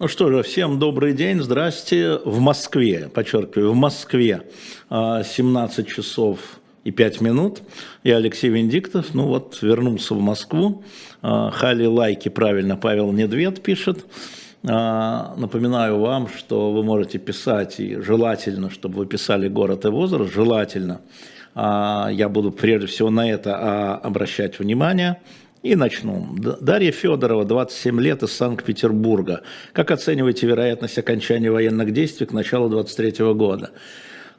Ну что же, всем добрый день, здрасте. В Москве, подчеркиваю, в Москве 17 а, часов и 5 минут. Я Алексей Венедиктов, ну вот, вернулся в Москву. А, Хали лайки, правильно, Павел Недвед пишет. А, напоминаю вам, что вы можете писать, и желательно, чтобы вы писали город и возраст, желательно. Я буду прежде всего на это обращать внимание. И начну. Дарья Федорова, 27 лет, из Санкт-Петербурга. Как оцениваете вероятность окончания военных действий к началу 23 года?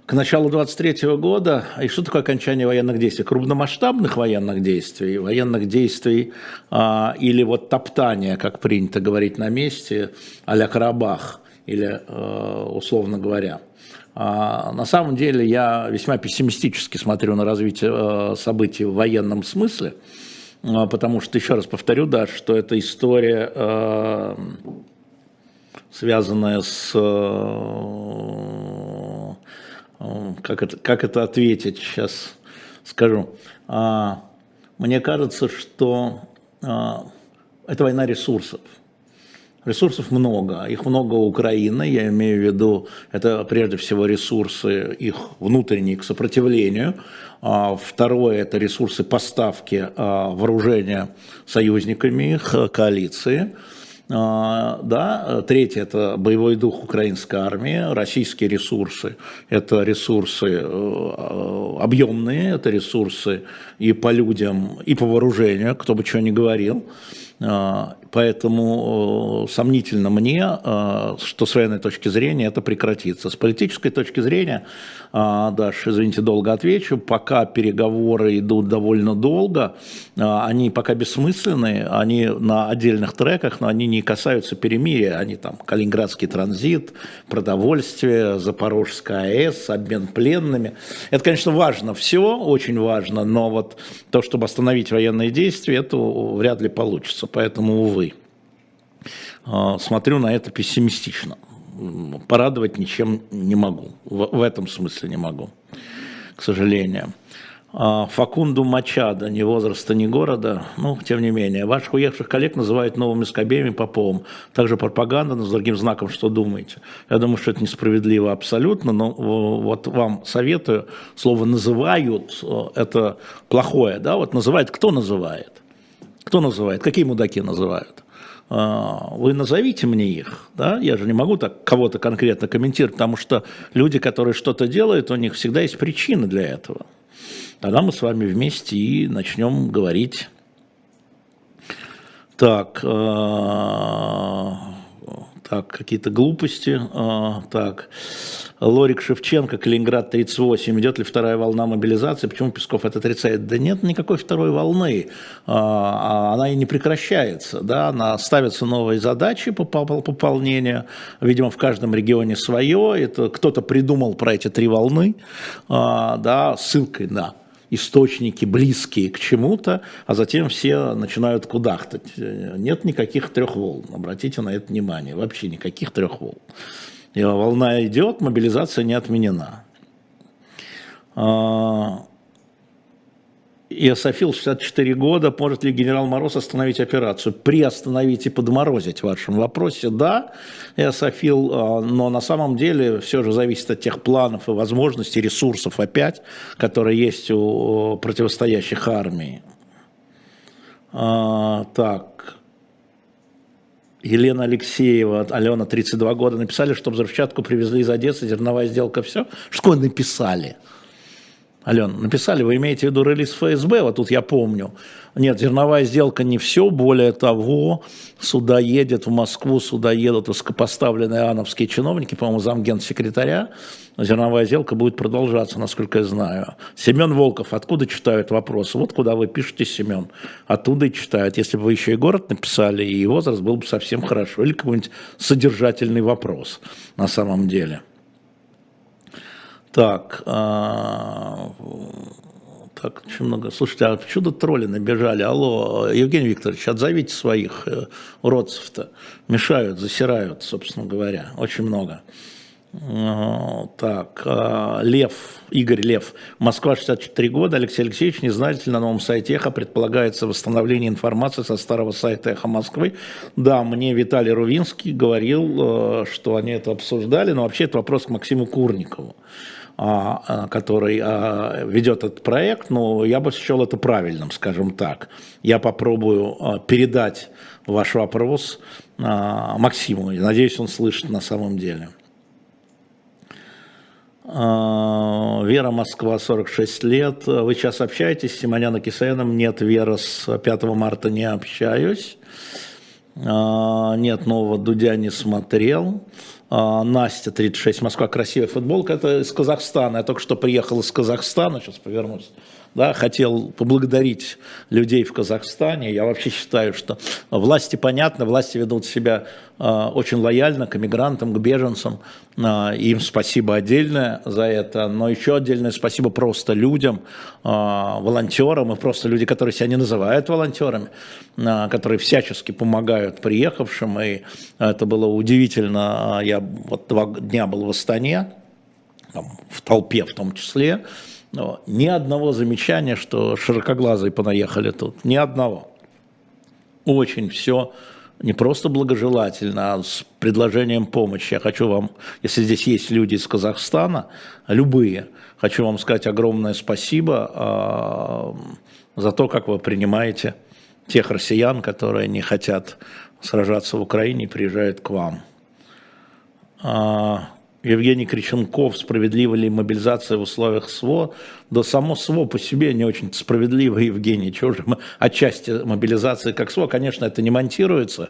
К началу 23 года, и что такое окончание военных действий? Крупномасштабных военных действий, военных действий а, или вот топтания, как принято говорить на месте, а-ля Карабах, или а, условно говоря. А, на самом деле я весьма пессимистически смотрю на развитие а, событий в военном смысле. А, потому что, еще раз повторю, да, что это история, э, связанная с... Э, как это, как это ответить, сейчас скажу. А, мне кажется, что а, это война ресурсов. Ресурсов много, их много у Украины, я имею в виду, это прежде всего ресурсы их внутренние к сопротивлению, а второе – это ресурсы поставки а, вооружения союзниками их э, коалиции. А, да, третье – это боевой дух украинской армии, российские ресурсы – это ресурсы э, объемные, это ресурсы и по людям, и по вооружению, кто бы что ни говорил. Поэтому сомнительно мне, что с военной точки зрения это прекратится. С политической точки зрения, Даш, извините, долго отвечу, пока переговоры идут довольно долго, они пока бессмысленные, они на отдельных треках, но они не касаются перемирия, они там Калининградский транзит, продовольствие, Запорожская АЭС, обмен пленными. Это, конечно, важно все, очень важно, но вот то, чтобы остановить военные действия, это вряд ли получится, поэтому, увы. А, смотрю на это пессимистично. Порадовать ничем не могу. В, в этом смысле не могу, к сожалению. А, Факунду Мачада, ни возраста, ни города, ну, тем не менее. Ваших уехавших коллег называют новыми Скобеем и Поповым. Также пропаганда, но с другим знаком, что думаете. Я думаю, что это несправедливо абсолютно, но вот вам советую, слово «называют» – это плохое, да, вот называет, кто называет? Кто называет? Какие мудаки называют? А, вы назовите мне их, да, я же не могу так кого-то конкретно комментировать, потому что люди, которые что-то делают, у них всегда есть причины для этого. Тогда мы с вами вместе и начнем говорить. Так, а, так, какие-то глупости, а, так, Лорик Шевченко, Калининград 38, идет ли вторая волна мобилизации, почему Песков это отрицает? Да нет никакой второй волны, а, а она и не прекращается, да, она ставятся новые задачи по пополнению, видимо, в каждом регионе свое, это кто-то придумал про эти три волны, а, да, ссылкой на источники близкие к чему-то, а затем все начинают кудахтать. Нет никаких трех волн, обратите на это внимание, вообще никаких трех волн. И волна идет, мобилизация не отменена. Иософил, 64 года, может ли генерал Мороз остановить операцию? Приостановить и подморозить в вашем вопросе, да, Иософил, а, но на самом деле все же зависит от тех планов и возможностей, ресурсов опять, которые есть у противостоящих армий. А, так, Елена Алексеева, Алена, 32 года, написали, что взрывчатку привезли из Одессы, зерновая сделка, все. Что написали? Ален, написали, вы имеете в виду релиз ФСБ, вот тут я помню. Нет, зерновая сделка не все, более того, сюда едет в Москву, сюда едут высокопоставленные ановские чиновники, по-моему, замгенсекретаря, зерновая сделка будет продолжаться, насколько я знаю. Семен Волков, откуда читают вопросы? Вот куда вы пишете, Семен, оттуда и читают. Если бы вы еще и город написали, и возраст, был бы совсем хорошо. Или какой-нибудь содержательный вопрос на самом деле. Так, а, так, очень много. Слушайте, а тут тролли набежали? Алло, Евгений Викторович, отзовите своих э, уродцев-то. Мешают, засирают, собственно говоря, очень много. Так, а, Лев, Игорь Лев, Москва, 64 года, Алексей Алексеевич, не знаете ли, на новом сайте Эхо предполагается восстановление информации со старого сайта Эхо Москвы. Да, мне Виталий Рувинский говорил, э, что они это обсуждали, но вообще это вопрос к Максиму Курникову который ведет этот проект, но я бы счел это правильным, скажем так. Я попробую передать ваш вопрос Максиму, надеюсь, он слышит на самом деле. А, Вера Москва, 46 лет. Вы сейчас общаетесь с Симоняна Кисаяном? Нет, Вера, с 5 марта не общаюсь. А, нет, нового Дудя не смотрел. А, Настя, 36, Москва, красивая футболка. Это из Казахстана. Я только что приехал из Казахстана, сейчас повернусь да, хотел поблагодарить людей в Казахстане. Я вообще считаю, что власти понятны, власти ведут себя э, очень лояльно к мигрантам, к беженцам. Э, им спасибо отдельное за это, но еще отдельное спасибо просто людям, э, волонтерам и просто люди, которые себя не называют волонтерами, которые всячески помогают приехавшим. И это было удивительно. Я вот два дня был в Астане, там, в толпе в том числе. Но ни одного замечания, что широкоглазые понаехали тут. Ни одного. Очень все не просто благожелательно, а с предложением помощи. Я хочу вам, если здесь есть люди из Казахстана, любые, хочу вам сказать огромное спасибо э, за то, как вы принимаете тех россиян, которые не хотят сражаться в Украине и приезжают к вам. А, Евгений Криченков, справедлива ли мобилизация в условиях СВО? Да само СВО по себе не очень справедливо, Евгений. Чего же мы отчасти мобилизации как СВО, конечно, это не монтируется.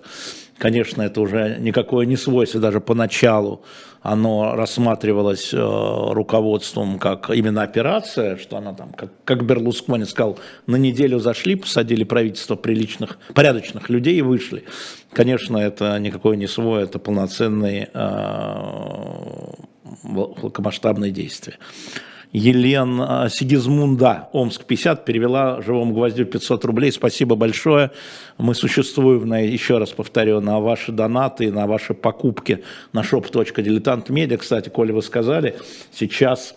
Конечно, это уже никакое не свойство, даже поначалу оно рассматривалось э, руководством как именно операция, что она там, как, как Берлускони сказал, на неделю зашли, посадили правительство приличных, порядочных людей и вышли. Конечно, это никакое не свой, это полноценные э, великомасштабные действия. Елен а, Сигизмунда, Омск 50, перевела живому гвоздю 500 рублей. Спасибо большое. Мы существуем, на, еще раз повторю, на ваши донаты, на ваши покупки на shop.diletantmedia. Кстати, Коля, вы сказали, сейчас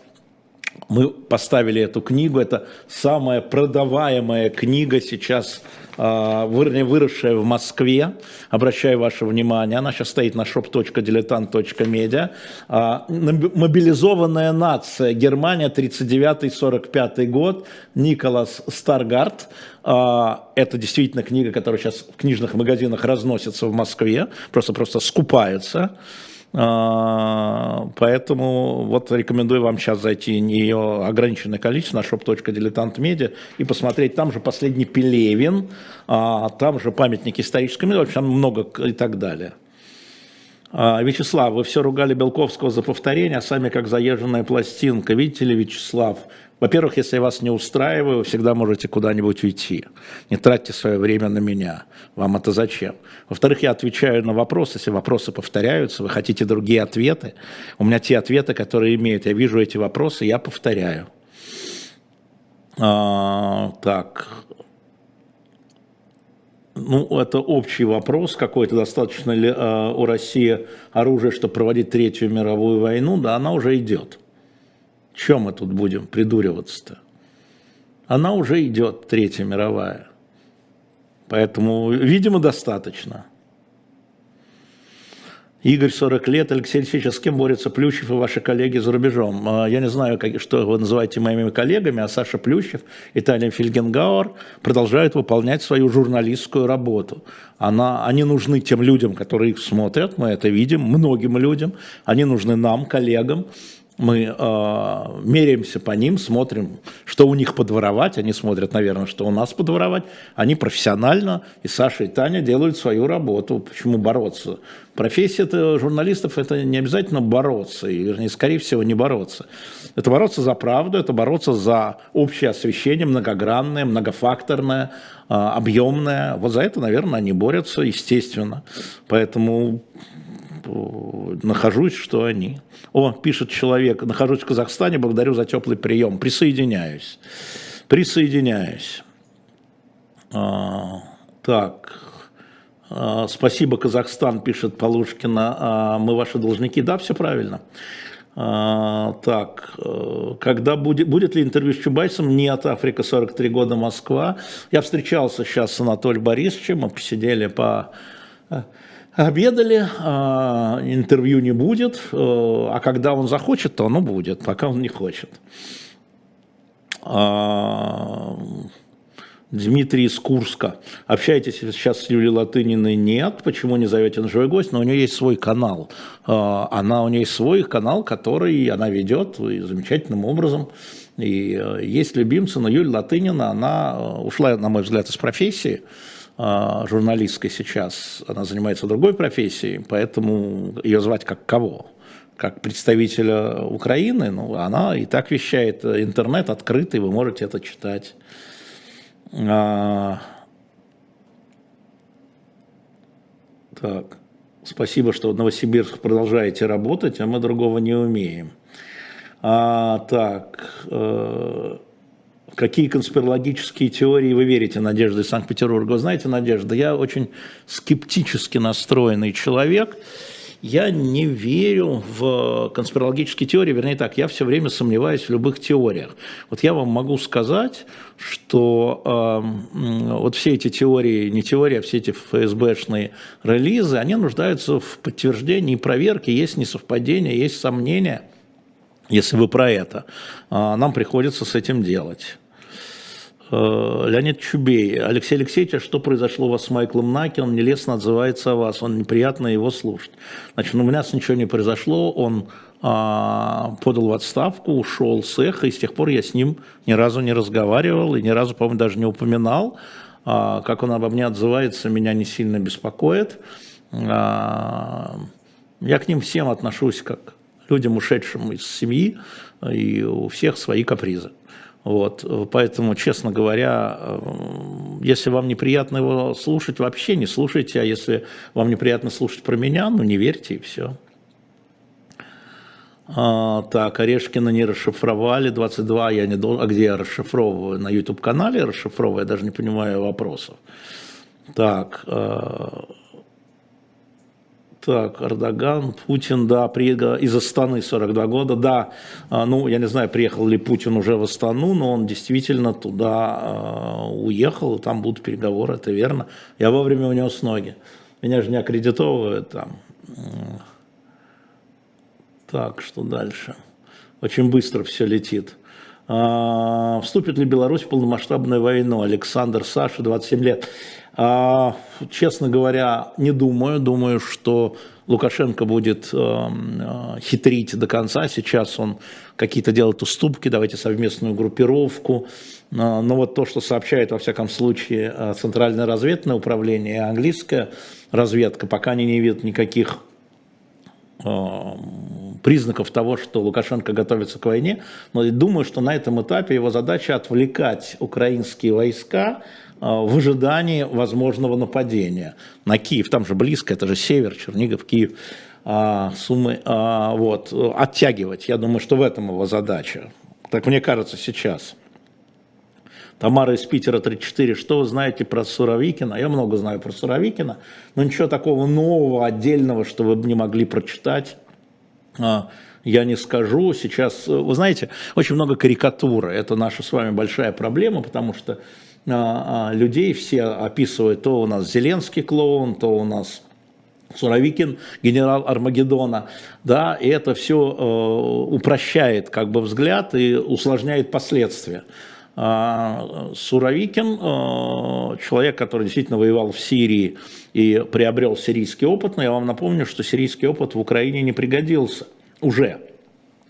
мы поставили эту книгу, это самая продаваемая книга сейчас а, выросшая в Москве, обращаю ваше внимание, она сейчас стоит на shop.diletant.media, а, мобилизованная нация, Германия, 39-45 год, Николас Старгард, а, это действительно книга, которая сейчас в книжных магазинах разносится в Москве, просто-просто скупается. А, поэтому вот рекомендую вам сейчас зайти не ее ограниченное количество на shop.diletantmedia и посмотреть. Там же последний Пелевин, а, там же памятник исторической в общем, много и так далее. А, Вячеслав, вы все ругали Белковского за повторение, а сами как заезженная пластинка. Видите ли, Вячеслав, во-первых, если вас не устраиваю, вы всегда можете куда-нибудь уйти. Не тратьте свое время на меня. Вам это зачем? Во-вторых, я отвечаю на вопросы. Если вопросы повторяются, вы хотите другие ответы. У меня те ответы, которые имеют. Я вижу эти вопросы, я повторяю. А, так. Ну, это общий вопрос какой-то. Достаточно ли а, у России оружия, чтобы проводить Третью мировую войну? Да, она уже идет. Чем мы тут будем придуриваться-то? Она уже идет, Третья мировая. Поэтому, видимо, достаточно. Игорь, 40 лет. Алексей Алексеевич, а с кем борются Плющев и ваши коллеги за рубежом? А, я не знаю, что вы называете моими коллегами, а Саша Плющев и Таня Фельгенгауэр продолжают выполнять свою журналистскую работу. Она, они нужны тем людям, которые их смотрят, мы это видим, многим людям. Они нужны нам, коллегам мы э, меряемся по ним, смотрим, что у них подворовать, они смотрят, наверное, что у нас подворовать, они профессионально, и Саша, и Таня делают свою работу, почему бороться. Профессия -то журналистов – это не обязательно бороться, и, вернее, скорее всего, не бороться. Это бороться за правду, это бороться за общее освещение, многогранное, многофакторное, э, объемное. Вот за это, наверное, они борются, естественно. Поэтому нахожусь, что они. О, пишет человек, нахожусь в Казахстане, благодарю за теплый прием. Присоединяюсь. Присоединяюсь. А, так. А, спасибо, Казахстан, пишет Полушкина. А, мы ваши должники. Да, все правильно. А, так, э, когда будет, будет ли интервью с Чубайсом? Нет, Африка 43 года, Москва. Я встречался сейчас с Анатолием Борисовичем, мы посидели по э, обедали, интервью не будет, э, а когда он захочет, то оно будет, пока он не хочет. Дмитрий из Курска. Общаетесь сейчас с Юлией Латыниной? Нет. Почему не зовете на живой гость? Но у нее есть свой канал. А, она, у нее есть свой канал, который она ведет замечательным образом. И э, есть любимцы, но Юлия Латынина, она э, ушла, на мой взгляд, из профессии а, журналистской сейчас. Она занимается другой профессией, поэтому ее звать как кого? как представителя Украины, ну, она и так вещает, интернет открытый, вы можете это читать. А, так, спасибо, что в Новосибирск продолжаете работать, а мы другого не умеем. А, так, э, какие конспирологические теории вы верите, Надежда из Санкт-Петербурга? Вы знаете, Надежда, я очень скептически настроенный человек. Я не верю в конспирологические теории, вернее так, я все время сомневаюсь в любых теориях. Вот я вам могу сказать, что э, вот все эти теории, не теории, а все эти ФСБшные релизы, они нуждаются в подтверждении и проверке, есть несовпадения, есть сомнения, если вы про это. Э, нам приходится с этим делать. Э, Леонид Чубей. Алексей Алексеевич, а что произошло у вас с Майклом Наки? Он нелестно отзывается о вас, он неприятно его слушать. Значит, ну, у меня ничего не произошло, он а, подал в отставку, ушел с эхо, и с тех пор я с ним ни разу не разговаривал и ни разу, по-моему, даже не упоминал. А, как он обо мне отзывается, меня не сильно беспокоит. А, я к ним всем отношусь как людям, ушедшим из семьи, и у всех свои капризы. Вот, поэтому, честно говоря, э, если вам неприятно его слушать, вообще не слушайте, а если вам неприятно слушать про меня, ну не верьте и все. А, так, Орешкина не расшифровали, 22 я не должен, а где я расшифровываю? На YouTube-канале расшифровываю, я даже не понимаю вопросов. Так, э, так, Эрдоган, Путин, да, приехал из Астаны 42 года, да, а, ну, я не знаю, приехал ли Путин уже в Астану, но он действительно туда э, уехал, и там будут переговоры, это верно. Я вовремя унес ноги. Меня же не аккредитовывают там. Так, что дальше? Очень быстро все летит. А, вступит ли Беларусь в полномасштабную войну? Александр Саша, 27 лет. А, честно говоря, не думаю. Думаю, что Лукашенко будет э, хитрить до конца. Сейчас он какие-то делает уступки, давайте совместную группировку. Но вот то, что сообщает, во всяком случае, э, Центральное разведное управление и английская разведка, пока они не видят никаких э, признаков того, что Лукашенко готовится к войне, но думаю, что на этом этапе его задача отвлекать украинские войска а, в ожидании возможного нападения на Киев. Там же близко, это же север, Чернигов, Киев. А, суммы, а, вот, оттягивать. Я думаю, что в этом его задача. Так мне кажется сейчас. Тамара из Питера 34. Что вы знаете про Суровикина? Я много знаю про Суровикина, но ничего такого нового, отдельного, что вы не могли прочитать, я не скажу. Сейчас, вы знаете, очень много карикатуры. Это наша с вами большая проблема, потому что а, а, людей все описывают, то у нас Зеленский клоун, то у нас Суровикин, генерал Армагеддона, да, и это все э, упрощает как бы взгляд и усложняет последствия. А, Суровикин, э, человек, который действительно воевал в Сирии и приобрел сирийский опыт, но я вам напомню, что сирийский опыт в Украине не пригодился уже,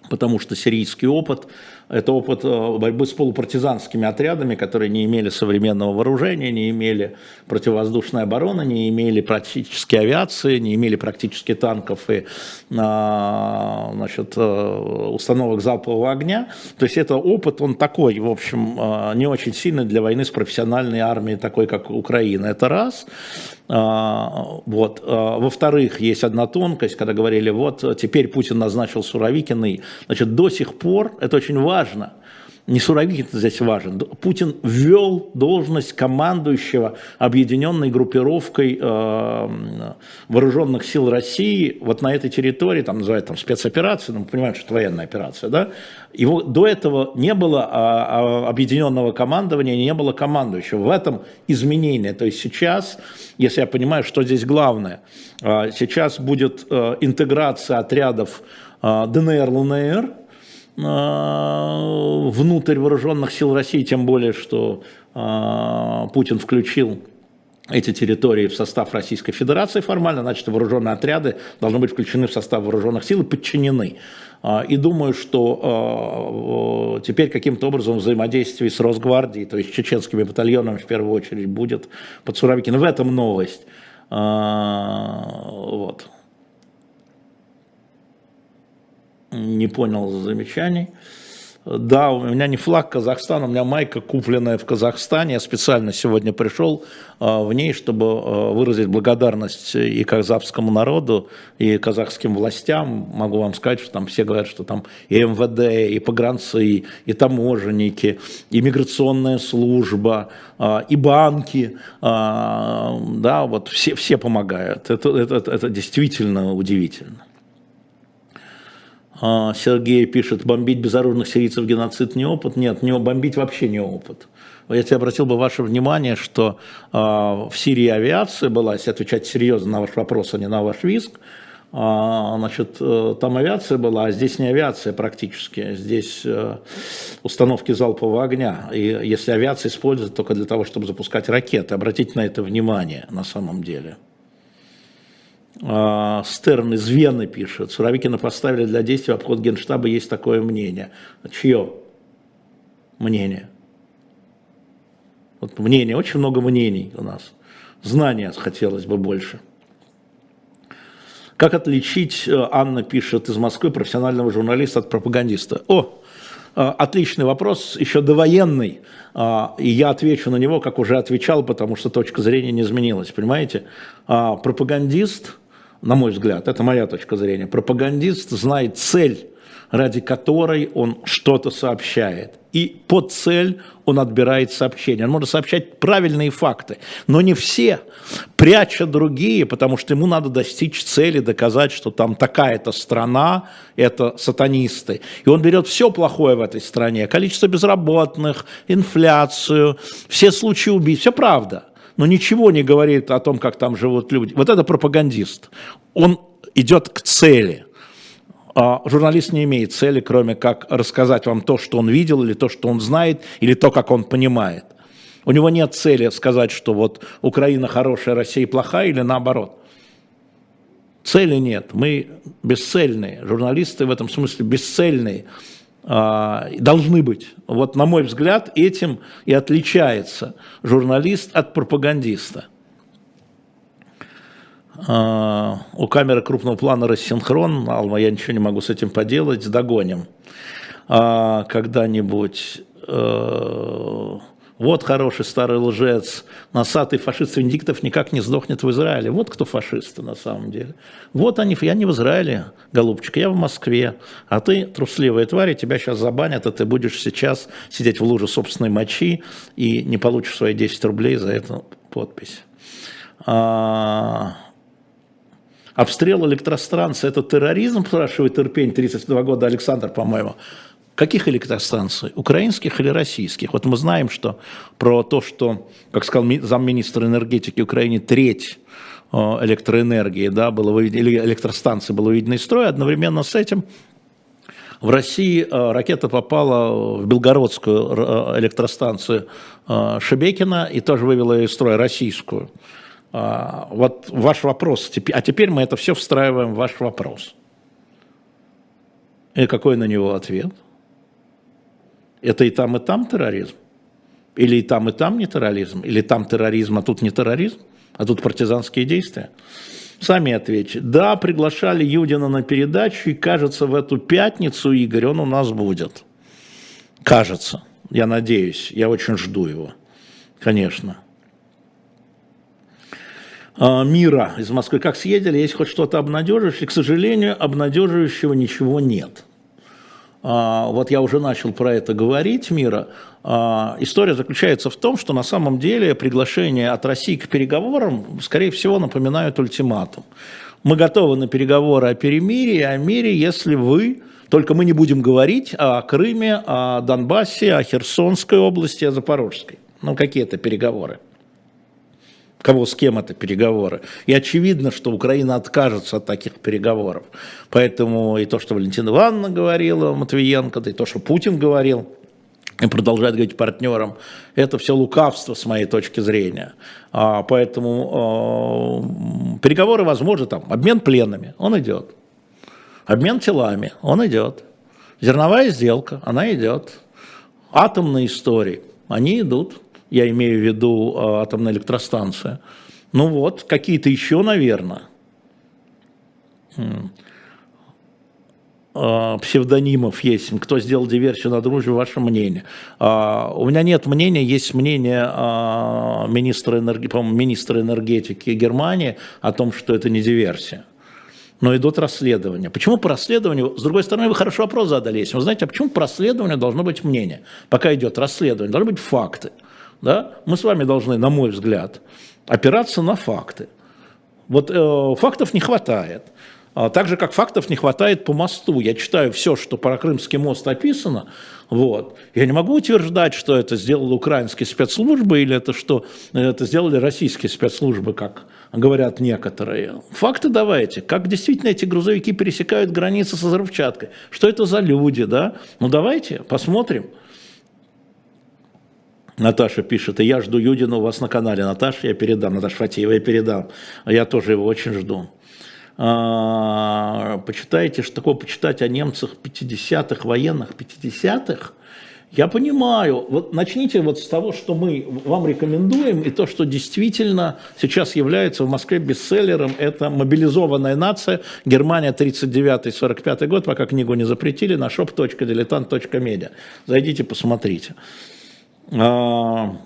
потому что сирийский опыт это опыт э, борьбы с полупартизанскими отрядами, которые не имели современного вооружения, не имели противовоздушной обороны, не имели практически авиации, не имели практически танков и а, значит, э, установок залпового огня. То есть это опыт, он такой, в общем, э, не очень сильный для войны с профессиональной армией, такой как Украина. Это раз. А, вот. А, во-вторых, есть одна тонкость, когда говорили, вот теперь Путин назначил Суровикиной. Значит, до сих пор, это очень важно, не Суровикин здесь важен. Путин ввел должность командующего объединенной группировкой э, вооруженных сил России вот на этой территории, там называют там спецоперация, но мы понимаем, что это военная операция, да? Его до этого не было а, а, объединенного командования, не было командующего. В этом изменение. То есть сейчас, если я понимаю, что здесь главное, э, сейчас будет э, интеграция отрядов э, ДНР, ЛНР, внутрь вооруженных сил России, тем более, что э, Путин включил эти территории в состав Российской Федерации формально, значит, вооруженные отряды должны быть включены в состав вооруженных сил и подчинены. Э, и думаю, что теперь каким-то образом взаимодействие с Росгвардией, то есть чеченскими батальонами в первую очередь будет под Суровикиным. В этом новость. Вот. Не понял замечаний. Да, у меня не флаг Казахстана, у меня майка, купленная в Казахстане. Я специально сегодня пришел а, в ней, чтобы а, выразить благодарность и казахскому народу, и казахским властям. Могу вам сказать, что там все говорят, что там и МВД, и погранцы, и, таможенники, и миграционная служба, а, и банки, да, вот все, все помогают. Это, это, это действительно удивительно. А, Сергей пишет, бомбить безоружных сирийцев геноцид не опыт. Нет, не, бомбить вообще не опыт. Я тебе обратил бы ваше внимание, что э, в Сирии авиация была, если отвечать серьезно на ваш вопрос, а не на ваш виск, э, значит, э, там авиация была, а здесь не авиация практически, здесь э, установки залпового огня. И если авиация используется только для того, чтобы запускать ракеты, обратите на это внимание на самом деле. А, Стерн из Вены пишет, Суровикина поставили для действия обход Генштаба, есть такое мнение. Чье мнение? Вот мнение, очень много мнений у нас. Знания хотелось бы больше. Как отличить, э, Анна пишет из Москвы, профессионального журналиста от пропагандиста? О, э, отличный вопрос, еще довоенный, а, и я отвечу на него, как уже отвечал, потому что точка зрения не изменилась, понимаете? А, пропагандист – на мой взгляд, это моя точка зрения, пропагандист знает цель, ради которой он что-то сообщает. И под цель он отбирает сообщения. Он может сообщать правильные факты, но не все, пряча другие, потому что ему надо достичь цели, доказать, что там такая-то страна, это сатанисты. И он берет все плохое в этой стране, количество безработных, инфляцию, все случаи убийств, все правда но ничего не говорит о том, как там живут люди. Вот это пропагандист. Он идет к цели. А журналист не имеет цели, кроме как рассказать вам то, что он видел, или то, что он знает, или то, как он понимает. У него нет цели сказать, что вот Украина хорошая, Россия плохая, или наоборот. Цели нет. Мы бесцельные. Журналисты в этом смысле бесцельные. А, должны быть. Вот, на мой взгляд, этим и отличается журналист от пропагандиста. А, у камеры крупного плана рассинхрон, Алма, я ничего не могу с этим поделать, догоним. А, когда-нибудь э, вот хороший старый лжец, носатый фашист Венедиктов никак не сдохнет в Израиле. Вот кто фашисты на самом деле. Вот они, я не в Израиле, голубчик, я в Москве. А ты, трусливая тварь, тебя сейчас забанят, а ты будешь сейчас сидеть в луже собственной мочи и не получишь свои 10 рублей за эту подпись. А... Обстрел электростанции – это терроризм, спрашивает Ирпень, 32 года, Александр, по-моему. Каких электростанций? Украинских или российских? Вот мы знаем, что про то, что, как сказал замминистра энергетики Украины, треть э, электроэнергии, да, было выведено, или электростанции было выведено из строя, одновременно с этим в России э, ракета попала в Белгородскую э, электростанцию Шебекина и тоже вывела из строя российскую. Вот ваш вопрос, а теперь мы это все встраиваем в ваш вопрос. И какой на него ответ? Это и там, и там терроризм? Или и там, и там не терроризм? Или там терроризм, а тут не терроризм? А тут партизанские действия? Сами ответьте. Да, приглашали Юдина на передачу, и кажется, в эту пятницу, Игорь, он у нас будет. Кажется. Я надеюсь. Я очень жду его. Конечно. А, Мира из Москвы. Как съездили? Есть хоть что-то обнадеживающее? К сожалению, обнадеживающего ничего нет. Вот я уже начал про это говорить, Мира, история заключается в том, что на самом деле приглашение от России к переговорам, скорее всего, напоминают ультиматум. Мы готовы на переговоры о перемирии, о мире, если вы только мы не будем говорить о Крыме, о Донбассе, о Херсонской области, о Запорожской. Ну, какие это переговоры? Кого с кем это переговоры? И очевидно, что Украина откажется от таких переговоров. Поэтому и то, что Валентина Ивановна говорила, Матвиенко, и то, что Путин говорил, и продолжает говорить партнерам, это все лукавство с моей точки зрения. А, поэтому э, переговоры возможны, там, обмен пленными, он идет. Обмен телами, он идет. Зерновая сделка, она идет. Атомные истории, они идут. Я имею в виду а, атомная электростанция. Ну вот, какие-то еще, наверное, а, псевдонимов есть. Кто сделал диверсию на дружбе, ваше мнение. А, у меня нет мнения, есть мнение министра, энерги... министра энергетики Германии о том, что это не диверсия но идут расследования. Почему по расследованию, с другой стороны, вы хорошо вопрос задали, если вы знаете, а почему по расследованию должно быть мнение? Пока идет расследование, должны быть факты. Да? Мы с вами должны, на мой взгляд, опираться на факты. Вот э, фактов не хватает. А так же, как фактов не хватает по мосту. Я читаю все, что про Крымский мост описано. Вот. Я не могу утверждать, что это сделали украинские спецслужбы или это что это сделали российские спецслужбы, как говорят некоторые. Факты давайте. Как действительно эти грузовики пересекают границы со взрывчаткой? Что это за люди, да? Ну давайте посмотрим. Наташа пишет, и я жду Юдина у вас на канале. Наташа, я передам. Наташа Фатеева, я передам. Я тоже его очень жду. А, почитайте, что такое почитать о немцах 50-х, военных 50-х. Я понимаю, вот начните вот с того, что мы вам рекомендуем, и то, что действительно сейчас является в Москве бестселлером, это «Мобилизованная нация», Германия 39-45 год, пока книгу не запретили, на shop.diletant.media. Зайдите, посмотрите. А,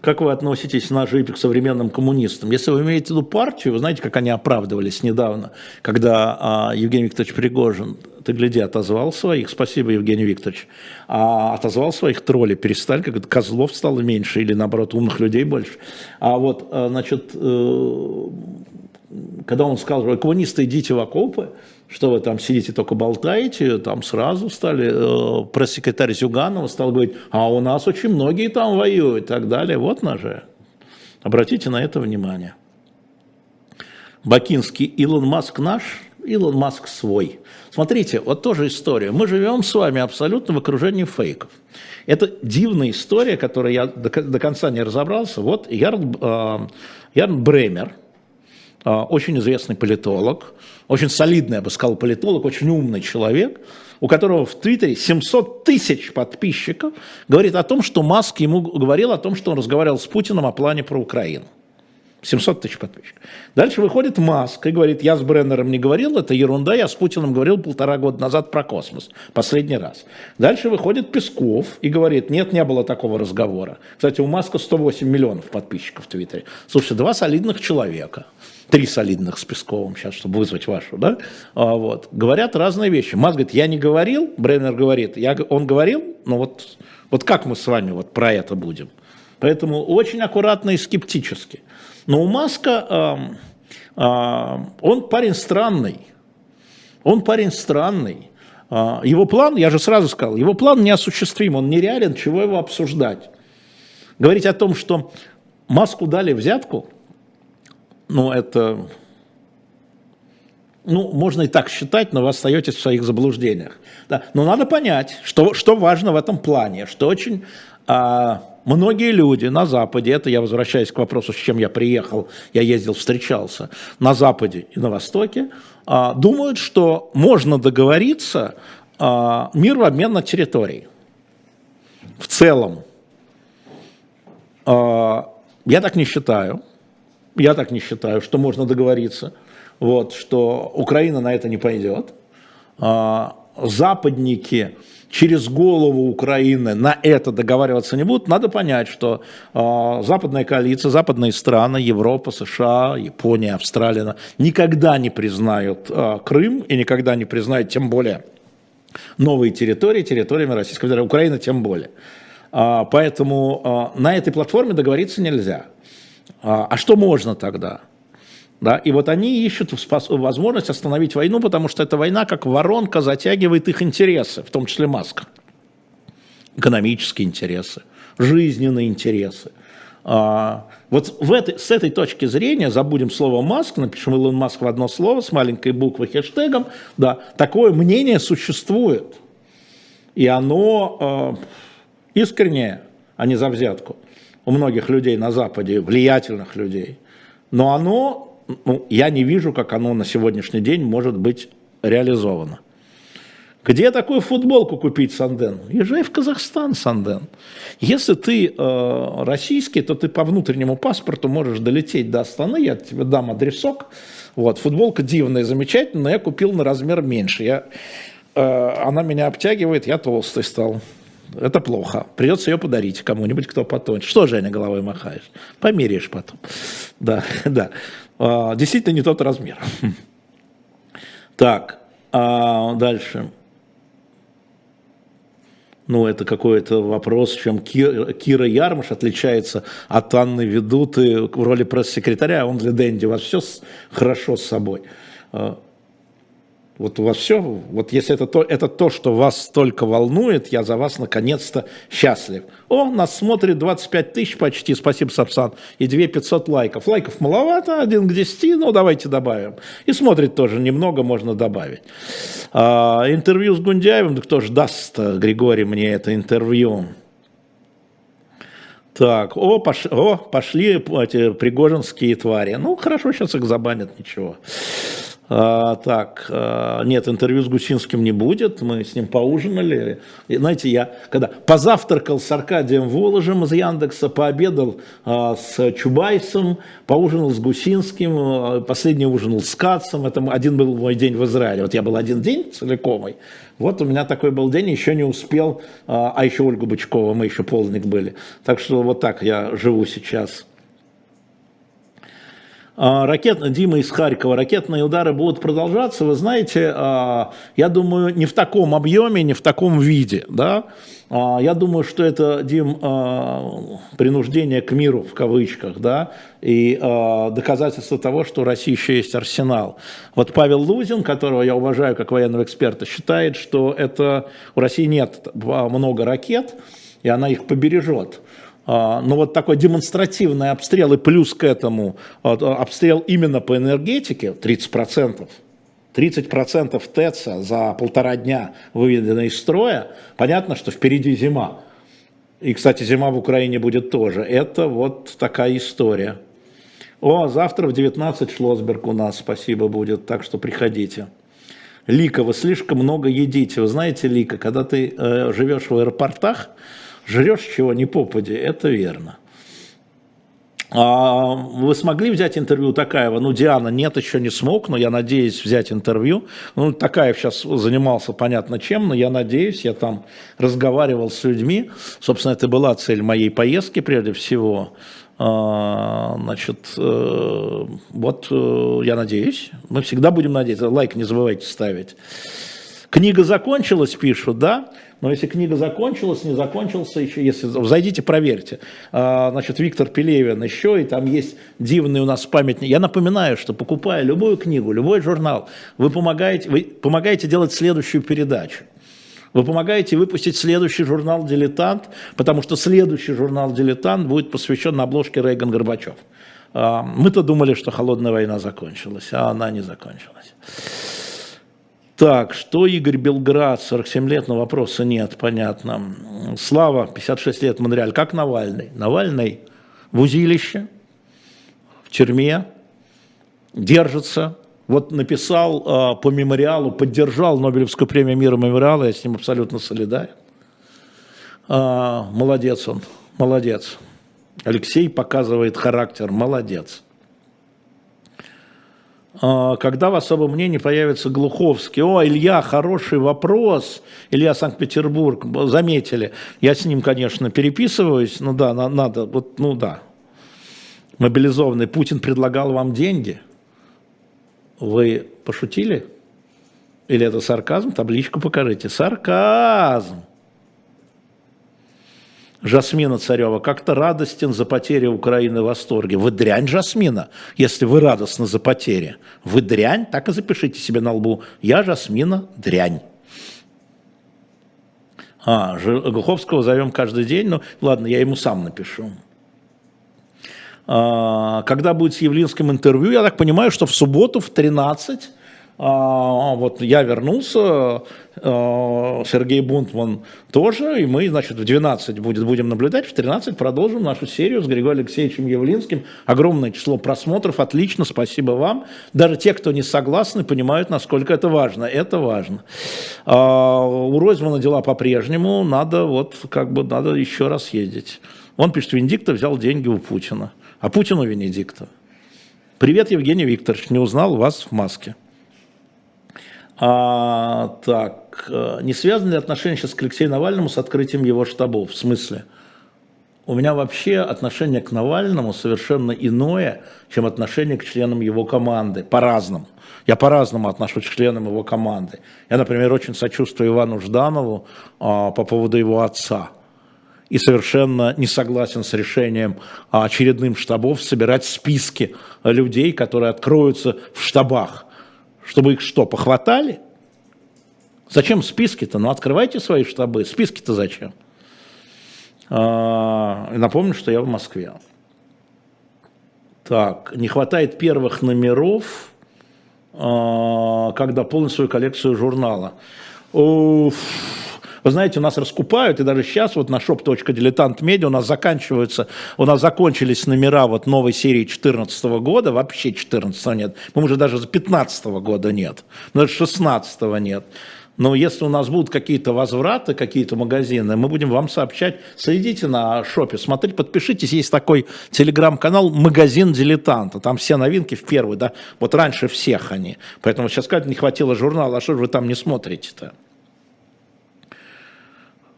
как вы относитесь на ЖИП к современным коммунистам? Если вы имеете в виду партию, вы знаете, как они оправдывались недавно, когда а, Евгений Викторович Пригожин, ты гляди, отозвал своих, спасибо, Евгений Викторович, а, отозвал своих троллей, перестали, как козлов стало меньше или, наоборот, умных людей больше. А вот, а, значит, э, когда он сказал, коммунисты, идите в окопы, что вы там сидите только болтаете, там сразу стали, э, пресс-секретарь Зюганова стал говорить, а у нас очень многие там воюют и так далее. Вот наже. Обратите на это внимание. Бакинский, Илон Маск наш, Илон Маск свой. Смотрите, вот тоже история. Мы живем с вами абсолютно в окружении фейков. Это дивная история, которую я до, до конца не разобрался. Вот Ярн, э, Ярн Бремер, очень известный политолог, очень солидный, я бы сказал, политолог, очень умный человек, у которого в Твиттере 700 тысяч подписчиков, говорит о том, что Маск ему говорил о том, что он разговаривал с Путиным о плане про Украину. 700 тысяч подписчиков. Дальше выходит Маск и говорит, я с Бреннером не говорил, это ерунда, я с Путиным говорил полтора года назад про космос, последний раз. Дальше выходит Песков и говорит, нет, не было такого разговора. Кстати, у Маска 108 миллионов подписчиков в Твиттере. Слушайте, два солидных человека – три солидных с Песковым сейчас, чтобы вызвать вашу, да, а, вот, говорят разные вещи. Маск говорит, я не говорил, Бреннер говорит, я, он говорил, но вот, вот как мы с вами вот про это будем? Поэтому очень аккуратно и скептически. Но у Маска, э, э, он парень странный, он парень странный. Э, его план, я же сразу сказал, его план неосуществим, он нереален, чего его обсуждать. Говорить о том, что Маску дали взятку – ну, это, ну, можно и так считать, но вы остаетесь в своих заблуждениях. Да. Но надо понять, что, что важно в этом плане, что очень а, многие люди на Западе, это я возвращаюсь к вопросу, с чем я приехал, я ездил, встречался, на Западе и на Востоке, а, думают, что можно договориться а, мир в обмен на территории. В целом. А, я так не считаю я так не считаю, что можно договориться, вот, что Украина на это не пойдет. А, западники через голову Украины на это договариваться не будут, надо понять, что э, западная коалиция, западные страны, Европа, США, Япония, Австралия никогда не признают э, Крым и никогда не признают, тем более новые территории территориями Российской Федерации, Украина тем более. А, поэтому а, на этой платформе договориться нельзя. А, а что можно тогда? Да? И вот они ищут возможность остановить войну, потому что эта война как воронка затягивает их интересы, в том числе Маска. Экономические интересы, жизненные интересы. А, вот в этой, с этой точки зрения, забудем слово Маск, напишем Илон Маск в одно слово с маленькой буквы хэштегом, да, такое мнение существует. И оно э, искреннее, а не за взятку у многих людей на Западе, влиятельных людей. Но оно, ну, я не вижу, как оно на сегодняшний день может быть реализовано. Где такую футболку купить, Санден? Езжай в Казахстан, Санден. Если ты э, российский, то ты по внутреннему паспорту можешь долететь до Астаны, я тебе дам адресок. Вот, футболка дивная, замечательная, но я купил на размер меньше. Я, э, она меня обтягивает, я толстый стал. Это плохо. Придется ее подарить кому-нибудь, кто потоньше. Что, Женя, головой махаешь? Померяешь потом. Да, да. А, действительно не тот размер. Так, а дальше ну, это какой-то вопрос, чем Кира Ярмаш отличается от Анны Ведуты в роли пресс-секретаря, а он для Дэнди, у вас все хорошо с собой. Вот у вас все, вот если это то, это то, что вас столько волнует, я за вас наконец-то счастлив. О, нас смотрит 25 тысяч почти, спасибо, Сапсан, и 2 500 лайков. Лайков маловато, один к 10, ну давайте добавим. И смотрит тоже немного, можно добавить. А, интервью с Гундяевым, кто же даст, Григорий, мне это интервью? Так, о, пош, о, пошли эти пригожинские твари. Ну, хорошо, сейчас их забанят, ничего. А, так, а, нет, интервью с Гусинским не будет, мы с ним поужинали. И, знаете, я когда позавтракал с Аркадием Воложем из Яндекса, пообедал а, с Чубайсом, поужинал с Гусинским, а, последний ужинал с Кацем, это один был мой день в Израиле. Вот я был один день целиковый, вот у меня такой был день, еще не успел, а, а еще Ольга Бычкова, мы еще полник были. Так что вот так я живу сейчас. А, ракет, Дима из Харькова, ракетные удары будут продолжаться, вы знаете, а, я думаю, не в таком объеме, не в таком виде, да, а, я думаю, что это, Дим, принуждение к миру, в кавычках, да, и доказательство того, что у России еще есть арсенал. Вот Павел Лузин, которого я уважаю как военного эксперта, считает, что это у России нет много ракет, и она их побережет. А, но вот такой демонстративный обстрел и плюс к этому а, обстрел именно по энергетике 30%. 30% ТЭЦа за полтора дня выведены из строя, понятно, что впереди зима. И, кстати, зима в Украине будет тоже. Это вот такая история. О, завтра в 19 Шлосберг у нас, спасибо будет, так что приходите. Лика, вы слишком много едите. Вы знаете, Лика, когда ты э, живешь в аэропортах, жрешь чего не попади, это верно. А вы смогли взять интервью Такаева? Ну, Диана, нет, еще не смог, но я надеюсь взять интервью. Ну, Такаев сейчас занимался понятно чем, но я надеюсь, я там разговаривал с людьми. Собственно, это была цель моей поездки прежде всего. А, значит, э, вот э, я надеюсь, мы всегда будем надеяться. Лайк не забывайте ставить. Книга закончилась, пишут, да? Но если книга закончилась, не закончился еще, если зайдите, проверьте. А, значит, Виктор Пелевин еще, и там есть дивный у нас памятник. Я напоминаю, что покупая любую книгу, любой журнал, вы помогаете, вы помогаете делать следующую передачу. Вы помогаете выпустить следующий журнал «Дилетант», потому что следующий журнал «Дилетант» будет посвящен на обложке Рейган Горбачев. А, мы-то думали, что холодная война закончилась, а она не закончилась. Так, что Игорь Белград, 47 лет, но вопроса нет, понятно. Слава, 56 лет, Монреаль. Как Навальный? Навальный в узилище, в тюрьме, держится. Вот написал э, по мемориалу, поддержал Нобелевскую премию мира мемориала, я с ним абсолютно солидарен. Э, молодец он, молодец. Алексей показывает характер, молодец. А, когда в особом мнении появится Глуховский. О, Илья, хороший вопрос. Илья Санкт-Петербург, заметили. Я с ним, конечно, переписываюсь. Ну да, надо, вот, ну да. Мобилизованный. Путин предлагал вам деньги. Вы пошутили? Или это сарказм? Табличку покажите. Сарказм. Жасмина Царева, как-то радостен за потери Украины в восторге. Вы дрянь, Жасмина, если вы радостны за потери. Вы дрянь, так и запишите себе на лбу. Я, Жасмина, дрянь. А, Глуховского зовем каждый день, ну ладно, я ему сам напишу. А, когда будет с Явлинским интервью, я так понимаю, что в субботу в 13 а, вот я вернулся, а, Сергей Бунтман тоже, и мы, значит, в 12 будет, будем наблюдать, в 13 продолжим нашу серию с Григорием Алексеевичем Явлинским. Огромное число просмотров, отлично, спасибо вам. Даже те, кто не согласны, понимают, насколько это важно. Это важно. А, у Ройзмана дела по-прежнему, надо вот, как бы, надо еще раз ездить. Он пишет, Венедиктов взял деньги у Путина. А Путину Венедикта. Привет, Евгений Викторович, не узнал вас в маске. А, так, э, не связаны ли отношения сейчас к Алексею Навальному с открытием его штабов? В смысле? У меня вообще отношение к Навальному совершенно иное, чем отношение к членам его команды. По-разному. Я по-разному отношусь к членам его команды. Я, например, очень сочувствую Ивану Жданову а, по поводу его отца. И совершенно не согласен с решением очередным штабов собирать списки людей, которые откроются в штабах чтобы их что, похватали? Зачем списки-то? Ну, открывайте свои штабы. Списки-то зачем? А, напомню, что я в Москве. Так, не хватает первых номеров, а, когда полную свою коллекцию журнала. Уф. Вы знаете, у нас раскупают, и даже сейчас вот на shop.diletant.media у нас заканчиваются, у нас закончились номера вот новой серии 2014 года, вообще 2014 нет, мы уже даже за 2015 года нет, даже 2016 нет. Но если у нас будут какие-то возвраты, какие-то магазины, мы будем вам сообщать. Следите на шопе, смотрите, подпишитесь. Есть такой телеграм-канал «Магазин дилетанта». Там все новинки в первый, да. Вот раньше всех они. Поэтому сейчас сказать, не хватило журнала, а что же вы там не смотрите-то?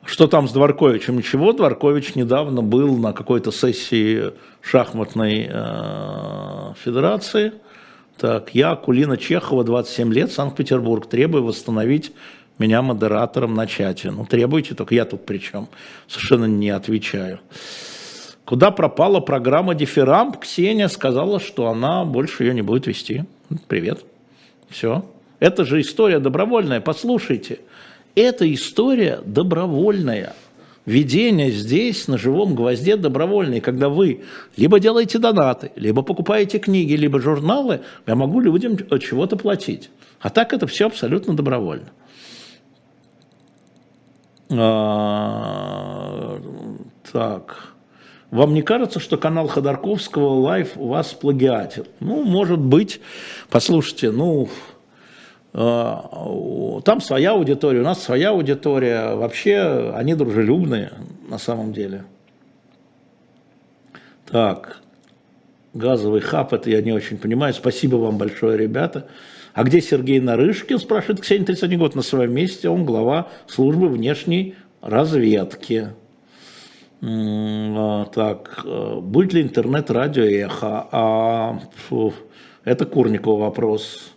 Что там с Дворковичем? Ничего, Дворкович недавно был на какой-то сессии шахматной э, федерации. Так, я, Кулина Чехова, 27 лет, Санкт-Петербург, требую восстановить меня модератором на чате. Ну, требуйте, только я тут при чем? Совершенно не отвечаю. Куда пропала программа Дифирамп? Ксения сказала, что она больше ее не будет вести. Привет. Все. Это же история добровольная, послушайте. Эта история добровольная. Ведение здесь, на живом гвозде, добровольное. Когда вы либо делаете донаты, либо покупаете книги, либо журналы, я могу людям чего-то платить. А так это все абсолютно добровольно. А, так. Вам не кажется, что канал Ходорковского Live у вас плагиатил? Ну, может быть. Послушайте, ну, там своя аудитория, у нас своя аудитория. Вообще они дружелюбные на самом деле. Так, газовый хаб, это я не очень понимаю. Спасибо вам большое, ребята. А где Сергей Нарышкин, спрашивает Ксения, 31 год, на своем месте. Он глава службы внешней разведки. А, так, э, будет ли интернет-радио эхо? А, фу, это Курников вопрос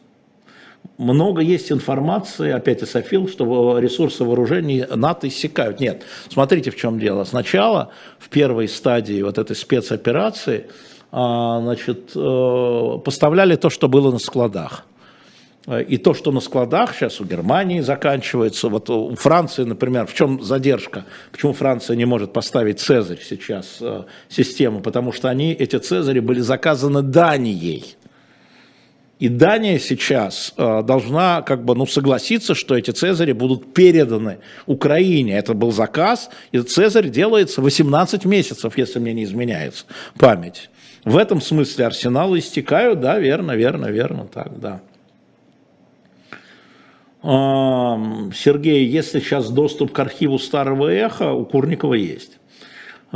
много есть информации, опять и Софил, что ресурсы вооружений НАТО иссякают. Нет, смотрите, в чем дело. Сначала, в первой стадии вот этой спецоперации, а, значит, э, поставляли то, что было на складах. И то, что на складах сейчас у Германии заканчивается, вот у Франции, например, в чем задержка? Почему Франция не может поставить Цезарь сейчас э, систему? Потому что они, эти Цезари были заказаны Данией. И Дания сейчас э, должна как бы ну, согласиться, что эти Цезари будут переданы Украине. Это был заказ, и Цезарь делается 18 месяцев, если мне не изменяется память. В этом смысле арсеналы истекают, да, верно, верно, верно, так, да. Сергей, если сейчас доступ к архиву старого эха, у Курникова есть.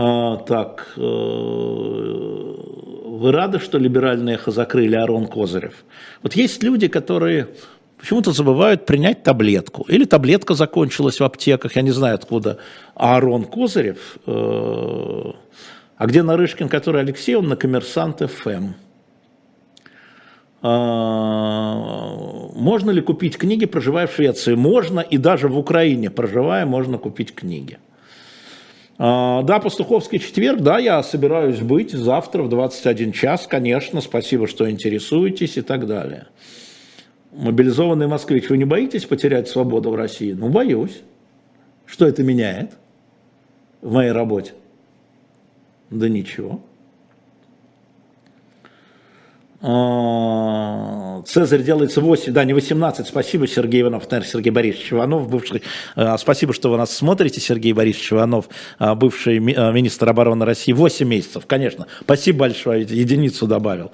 А, так, э, вы рады, что либеральное эхо закрыли Арон Козырев? Вот есть люди, которые почему-то забывают принять таблетку. Или таблетка закончилась в аптеках, я не знаю откуда. А Арон Козырев, э, а где Нарышкин, который Алексей, он на коммерсант ФМ. А, можно ли купить книги, проживая в Швеции? Можно, и даже в Украине, проживая, можно купить книги. А, да, Пастуховский четверг, да, я собираюсь быть завтра в 21 час, конечно, спасибо, что интересуетесь и так далее. Мобилизованный москвич, вы не боитесь потерять свободу в России? Ну, боюсь. Что это меняет в моей работе? Да ничего. А, Цезарь делается 8, да, не 18. Спасибо, Сергей Иванов, наверное, Сергей Борисович Иванов, бывший. А, спасибо, что вы нас смотрите, Сергей Борисович Иванов, а, бывший министр обороны России. 8 месяцев, конечно. Спасибо большое, единицу добавил.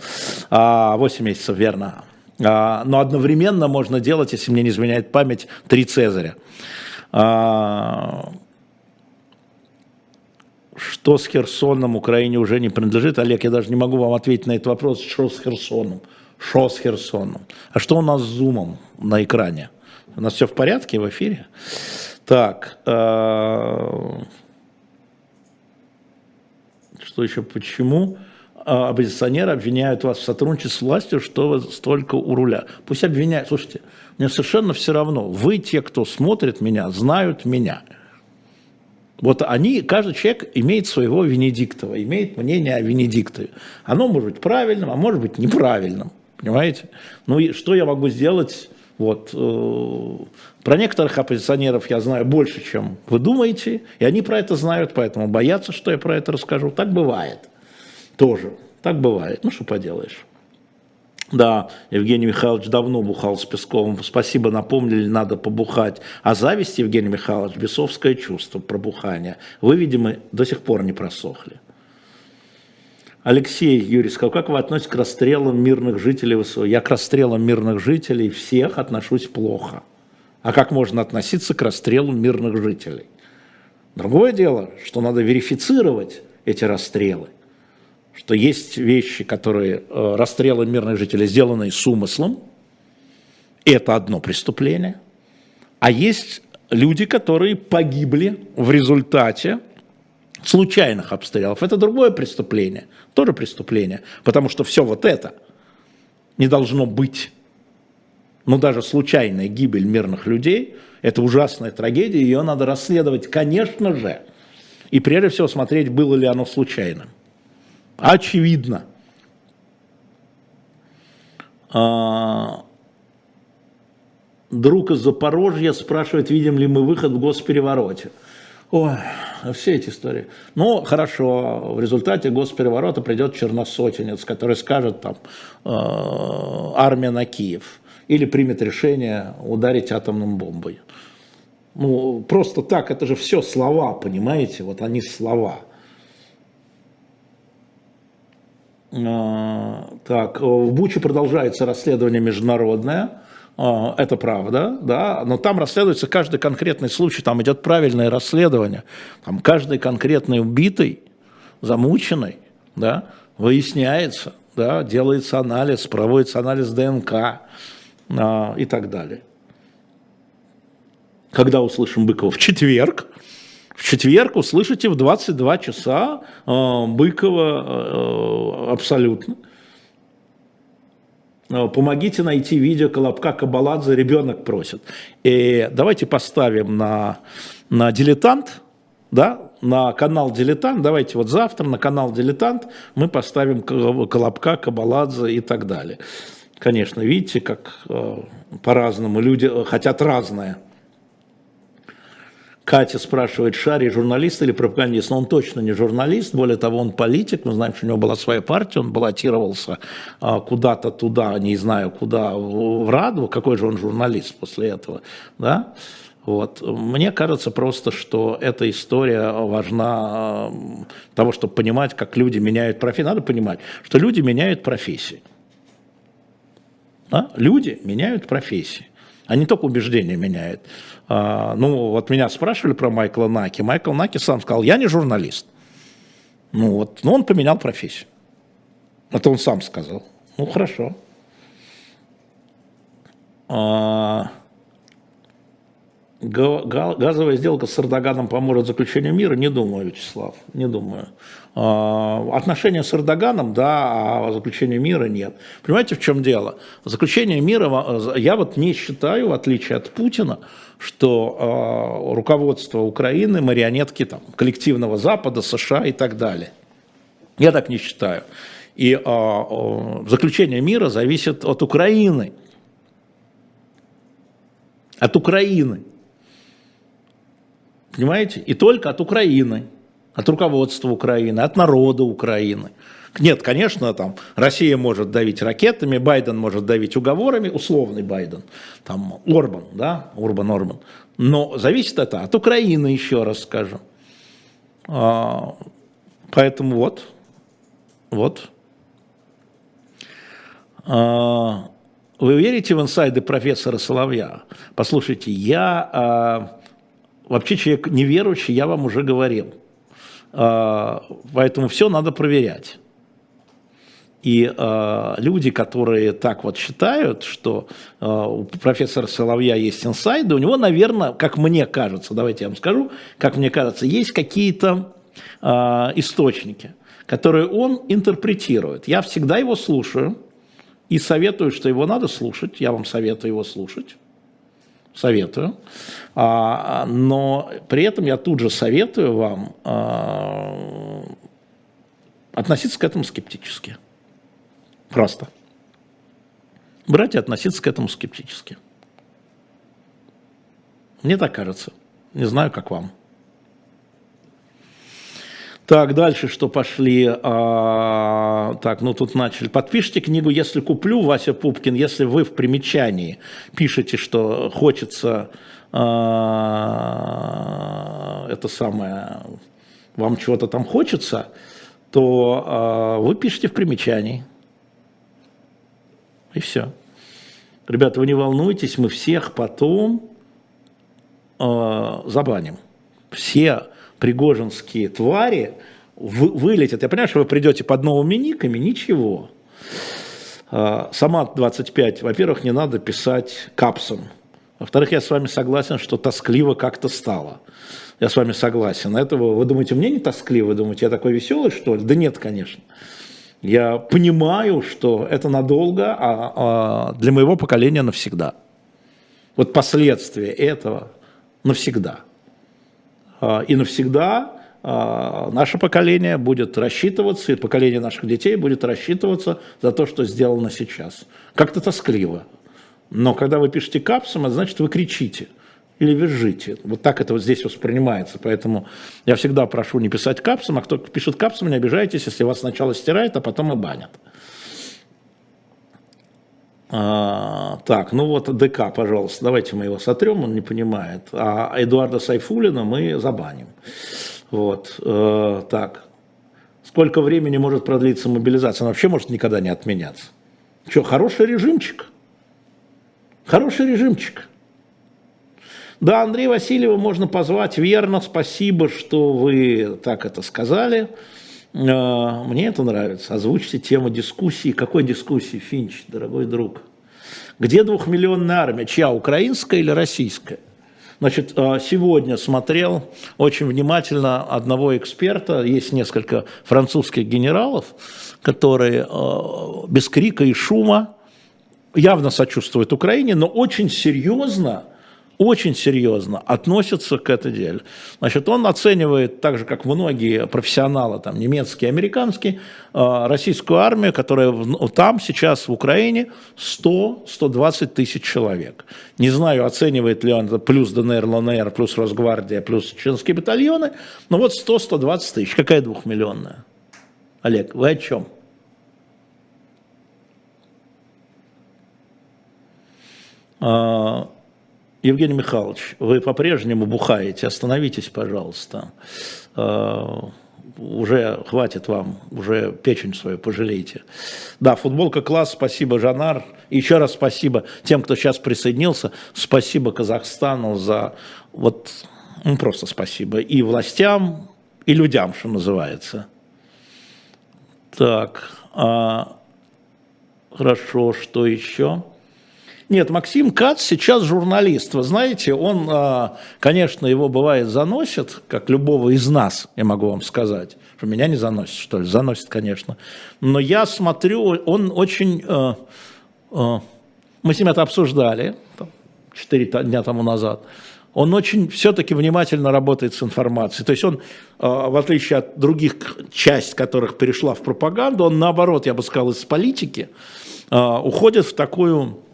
8 месяцев, верно. Но одновременно можно делать, если мне не изменяет память, три Цезаря. Что с Херсоном Украине уже не принадлежит? Олег, я даже не могу вам ответить на этот вопрос, что с Херсоном. Что с Херсоном? А что у нас с зумом на экране? У нас все в порядке в эфире? Так. Э, что еще? Почему а, оппозиционеры обвиняют вас в сотрудничестве с властью, что вы столько у руля? Пусть обвиняют. Слушайте, мне совершенно все равно. Вы, те, кто смотрит меня, знают меня. Вот они, каждый человек имеет своего Венедиктова, имеет мнение о Венедиктове. Оно может быть правильным, а может быть неправильным. Понимаете? Ну и что я могу сделать? Вот, э, про некоторых оппозиционеров я знаю больше, чем вы думаете, и они про это знают, поэтому боятся, что я про это расскажу. Так бывает. Тоже. Так бывает. Ну, что поделаешь. Да, Евгений Михайлович давно бухал с Песковым. Спасибо, напомнили, надо побухать. А зависть, Евгений Михайлович, бесовское чувство пробухания. Вы, видимо, до сих пор не просохли. Алексей сказал, как вы относитесь к расстрелам мирных жителей ВСУ? Я к расстрелам мирных жителей всех отношусь плохо. А как можно относиться к расстрелу мирных жителей? Другое дело, что надо верифицировать эти расстрелы что есть вещи, которые э, расстрелы мирных жителей сделаны с умыслом, и это одно преступление, а есть люди, которые погибли в результате случайных обстрелов. Это другое преступление, тоже преступление, потому что все вот это не должно быть. Но даже случайная гибель мирных людей – это ужасная трагедия, ее надо расследовать, конечно же. И прежде всего смотреть, было ли оно случайным. Очевидно. А, друг из Запорожья спрашивает, видим ли мы выход в госперевороте. Ой, все эти истории. Ну, хорошо, в результате госпереворота придет черносотенец, который скажет там э, армия на Киев или примет решение ударить атомным бомбой. Ну, просто так, это же все слова, понимаете, вот они слова. А, так, в Буче продолжается расследование международное. А, это правда, да, но там расследуется каждый конкретный случай, там идет правильное расследование. Там каждый конкретный убитый, замученный, да, выясняется, да, делается анализ, проводится анализ ДНК а, и так далее. Когда услышим Быкова? В четверг в четверг услышите в 22 часа э, Быкова э, абсолютно. Э, помогите найти видео Колобка Кабаладзе, ребенок просит. И давайте поставим на, на дилетант, да, на канал Дилетант, давайте вот завтра на канал Дилетант мы поставим Колобка, Кабаладзе и так далее. Конечно, видите, как э, по-разному люди хотят разное. Катя спрашивает, Шари журналист или пропагандист? Но он точно не журналист, более того, он политик. Мы знаем, что у него была своя партия, он баллотировался а, куда-то туда, не знаю куда, в Раду. Какой же он журналист после этого? Да? Вот. Мне кажется просто, что эта история важна а, того, чтобы понимать, как люди меняют профессии. Надо понимать, что люди меняют профессии. Да? Люди меняют профессии. Они только убеждения меняют. А, ну, вот меня спрашивали про Майкла Наки. Майкл Наки сам сказал, я не журналист. Ну вот, но он поменял профессию. Это он сам сказал. Ну, хорошо. А, газовая сделка с Эрдоганом поможет заключению мира? Не думаю, Вячеслав, не думаю. А, отношения с Эрдоганом, да, а заключение мира нет. Понимаете, в чем дело? Заключение мира, я вот не считаю, в отличие от Путина, что э, руководство Украины марионетки там, коллективного Запада, США и так далее. Я так не считаю. И э, э, заключение мира зависит от Украины. От Украины. Понимаете? И только от Украины от руководства Украины, от народа Украины. Нет, конечно, там Россия может давить ракетами, Байден может давить уговорами, условный Байден, там Орбан, да, Урбан Орбан. Но зависит это от Украины, еще раз скажу. А, поэтому вот, вот. А, вы верите в инсайды профессора Соловья? Послушайте, я а, вообще человек неверующий, я вам уже говорил – а, поэтому все надо проверять. И э, люди, которые так вот считают, что э, у профессора Соловья есть инсайды, у него, наверное, как мне кажется, давайте я вам скажу, как мне кажется, есть какие-то источники, которые он интерпретирует. Я всегда его слушаю и советую, что его надо слушать. Я вам советую его слушать советую. А, но при этом я тут же советую вам а, относиться к этому скептически. Просто. Брать и относиться к этому скептически. Мне так кажется. Не знаю, как вам. Так, дальше что пошли? А, так, ну тут начали. Подпишите книгу «Если куплю», Вася Пупкин, если вы в примечании пишете, что хочется а, это самое, вам чего-то там хочется, то а, вы пишете в примечании. И все. Ребята, вы не волнуйтесь, мы всех потом а, забаним. Все пригожинские твари вылетят. Я понимаю, что вы придете под новыми никами, ничего. А, сама 25, во-первых, не надо писать капсом. Во-вторых, я с вами согласен, что тоскливо как-то стало. Я с вами согласен. Этого вы думаете, мне не тоскливо? Вы думаете, я такой веселый, что ли? Да нет, конечно. Я понимаю, что это надолго, а, а для моего поколения навсегда. Вот последствия этого навсегда. А, и навсегда а, наше поколение будет рассчитываться, и поколение наших детей будет рассчитываться за то, что сделано сейчас. Как-то тоскливо. Но когда вы пишете капсом, это значит, вы кричите или визжите. Вот так это вот здесь воспринимается. Поэтому я всегда прошу не писать капсом, а кто пишет капсом, не обижайтесь, если вас сначала стирает, а потом и банят. А, так, ну вот ДК, пожалуйста, давайте мы его сотрем, он не понимает. А Эдуарда Сайфулина мы забаним. Вот, э, так. Сколько времени может продлиться мобилизация? Она вообще может никогда не отменяться. Что, хороший режимчик? Хороший режимчик. Да, Андрея Васильева можно позвать. Верно, спасибо, что вы так это сказали. А, мне это нравится. Озвучьте тему дискуссии. Какой дискуссии, Финч, дорогой друг? Где двухмиллионная армия? Чья, украинская или российская? Значит, а, сегодня смотрел очень внимательно одного эксперта, есть несколько французских генералов, которые а, без крика и шума явно сочувствуют Украине, но очень серьезно очень серьезно относится к этой деле. Значит, он оценивает, так же, как многие профессионалы, там, немецкие, американские, э, российскую армию, которая там сейчас в Украине 100-120 тысяч человек. Не знаю, оценивает ли он это плюс ДНР, ЛНР, плюс Росгвардия, плюс чеченские батальоны, но вот 100-120 тысяч. Какая двухмиллионная? Олег, вы о чем? Uh, Евгений Михайлович, вы по-прежнему бухаете, остановитесь, пожалуйста. А, уже хватит вам, уже печень свою пожалейте. Да, футболка класс, спасибо, Жанар. Еще раз спасибо тем, кто сейчас присоединился. Спасибо Казахстану за вот, ну просто спасибо. И властям, и людям, что называется. Так, а, хорошо, что еще? Нет, Максим Кац сейчас журналист. Вы знаете, он, а, конечно, его бывает заносит, как любого из нас, я могу вам сказать. Что меня не заносит, что ли? Заносит, конечно. Но я смотрю, он очень... А, а, мы с ним это обсуждали четыре дня тому назад он очень все-таки внимательно работает с информацией. То есть он, в отличие от других часть, которых перешла в пропаганду, он наоборот, я бы сказал, из политики уходит в такую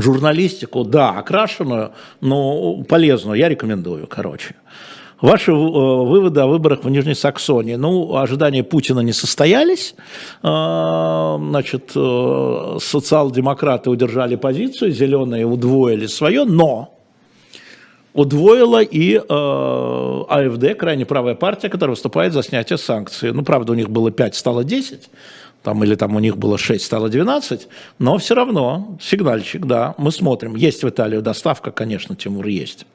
журналистику, да, окрашенную, но полезную, я рекомендую, короче. Ваши э, выводы о выборах в Нижней Саксонии. Ну, ожидания Путина не состоялись. Э, значит, э, социал-демократы удержали позицию, зеленые удвоили свое, но удвоила и э, АФД, крайне правая партия, которая выступает за снятие санкций. Ну, правда, у них было 5, стало 10 там, или там у них было 6, стало 12, но все равно сигнальчик, да, мы смотрим. Есть в Италию доставка, конечно, Тимур, есть.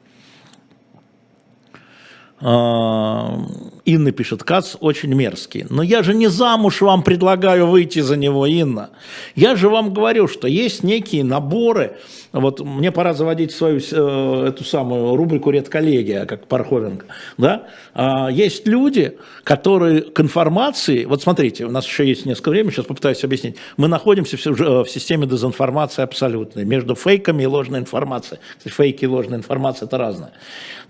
А, Инна пишет, Кац очень мерзкий. Но я же не замуж вам предлагаю выйти за него, Инна. Я же вам говорю, что есть некие наборы. Вот мне пора заводить свою э, эту самую рубрику «Редколлегия», как Пархоменко. Да? А, есть люди, которые к информации... Вот смотрите, у нас еще есть несколько времени, сейчас попытаюсь объяснить. Мы находимся в, в системе дезинформации абсолютной, между фейками и ложной информацией. Фейки и ложная информация – это разное.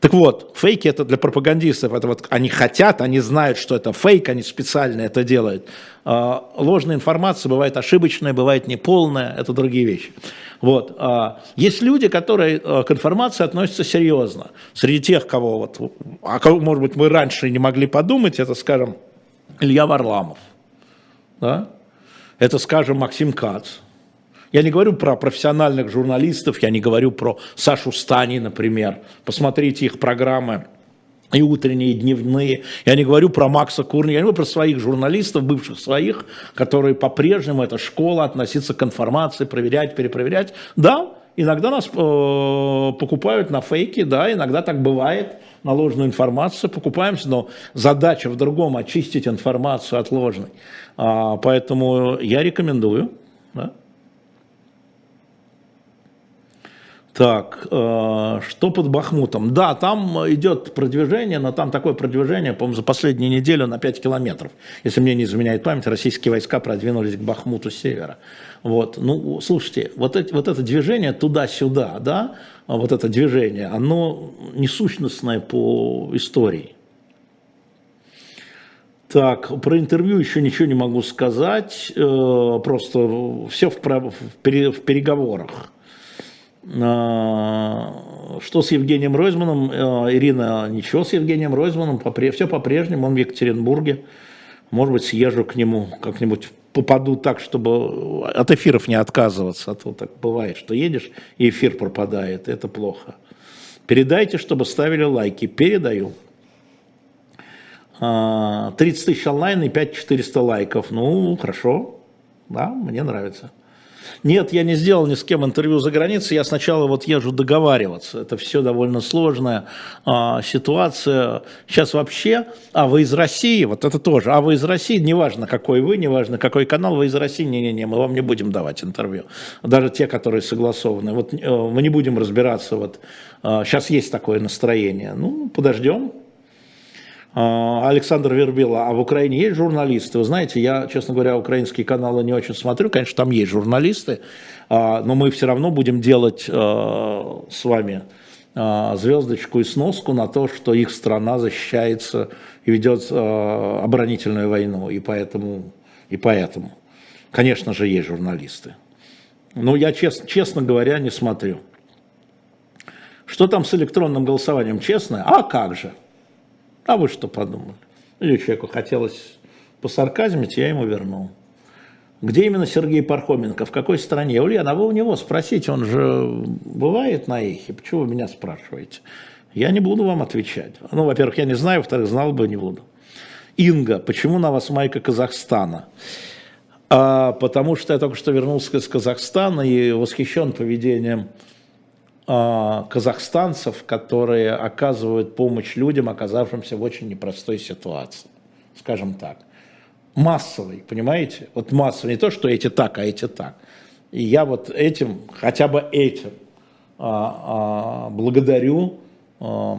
Так вот, фейки это для пропагандистов, это вот они хотят, они знают, что это фейк, они специально это делают. А, ложная информация бывает ошибочная, бывает неполная, это другие вещи. Вот. А, есть люди, которые а, к информации относятся серьезно. Среди тех, кого вот, а кого, может быть, мы раньше не могли подумать, это, скажем, Илья Варламов, да? это, скажем, Максим Кац, я не говорю про профессиональных журналистов, я не говорю про Сашу Стани, например. Посмотрите их программы и утренние, и дневные. Я не говорю про Макса Курни, я говорю про своих журналистов, бывших своих, которые по-прежнему, это школа, относиться к информации, проверять, перепроверять. Да, иногда нас э, покупают на фейки, да, иногда так бывает, на ложную информацию покупаемся, но задача в другом – очистить информацию от ложной. А, поэтому я рекомендую, да, Так, э, что под Бахмутом? Да, там идет продвижение, но там такое продвижение, по-моему, за последнюю неделю на 5 километров. Если мне не изменяет память, российские войска продвинулись к Бахмуту с севера. Вот, ну, слушайте, вот, эти, вот это движение туда-сюда, да, вот это движение, оно несущностное по истории. Так, про интервью еще ничего не могу сказать, э, просто все в, в, в переговорах. А, что с Евгением Ройзманом? А, Ирина, ничего с Евгением Ройзманом, все по-прежнему, он в Екатеринбурге. Может быть, съезжу к нему как-нибудь попаду так, чтобы от эфиров не отказываться, а то так бывает, что едешь, и эфир пропадает, это плохо. Передайте, чтобы ставили лайки. Передаю. 30 а, тысяч онлайн и 5400 лайков. Ну, хорошо. Да, мне нравится. Нет, я не сделал ни с кем интервью за границей, я сначала вот езжу договариваться. Это все довольно сложная а, ситуация. Сейчас вообще, а вы из России, вот это тоже, а вы из России, неважно какой вы, неважно какой канал, вы из России, не-не-не, мы вам не будем давать интервью. Даже те, которые согласованы. Вот э, мы не будем разбираться, вот а, сейчас есть такое настроение. Ну, подождем, Александр Вербила, а в Украине есть журналисты? Вы знаете, я, честно говоря, украинские каналы не очень смотрю, конечно, там есть журналисты, а, но мы все равно будем делать а, с вами звездочку и сноску на то, что их страна защищается и ведет оборонительную войну, и поэтому, и поэтому, конечно же, есть журналисты. Но я, честно, честно говоря, не смотрю. Что там с электронным голосованием? Честно? А как же? А вы что подумали? Или человеку хотелось посарказмить, я ему вернул. Где именно Сергей Пархоменко? В какой стране? Ульяна, а вы у него спросите, он же бывает на эхе. Почему вы меня спрашиваете? Я не буду вам отвечать. Ну, во-первых, я не знаю, во-вторых, знал бы, не буду. Инга, почему на вас майка Казахстана? А, потому что я только что вернулся из Казахстана и восхищен поведением казахстанцев, которые оказывают помощь людям, оказавшимся в очень непростой ситуации, скажем так. Массовый, понимаете? Вот массовый, не то, что эти так, а эти так. И я вот этим, хотя бы этим, а, а, благодарю а,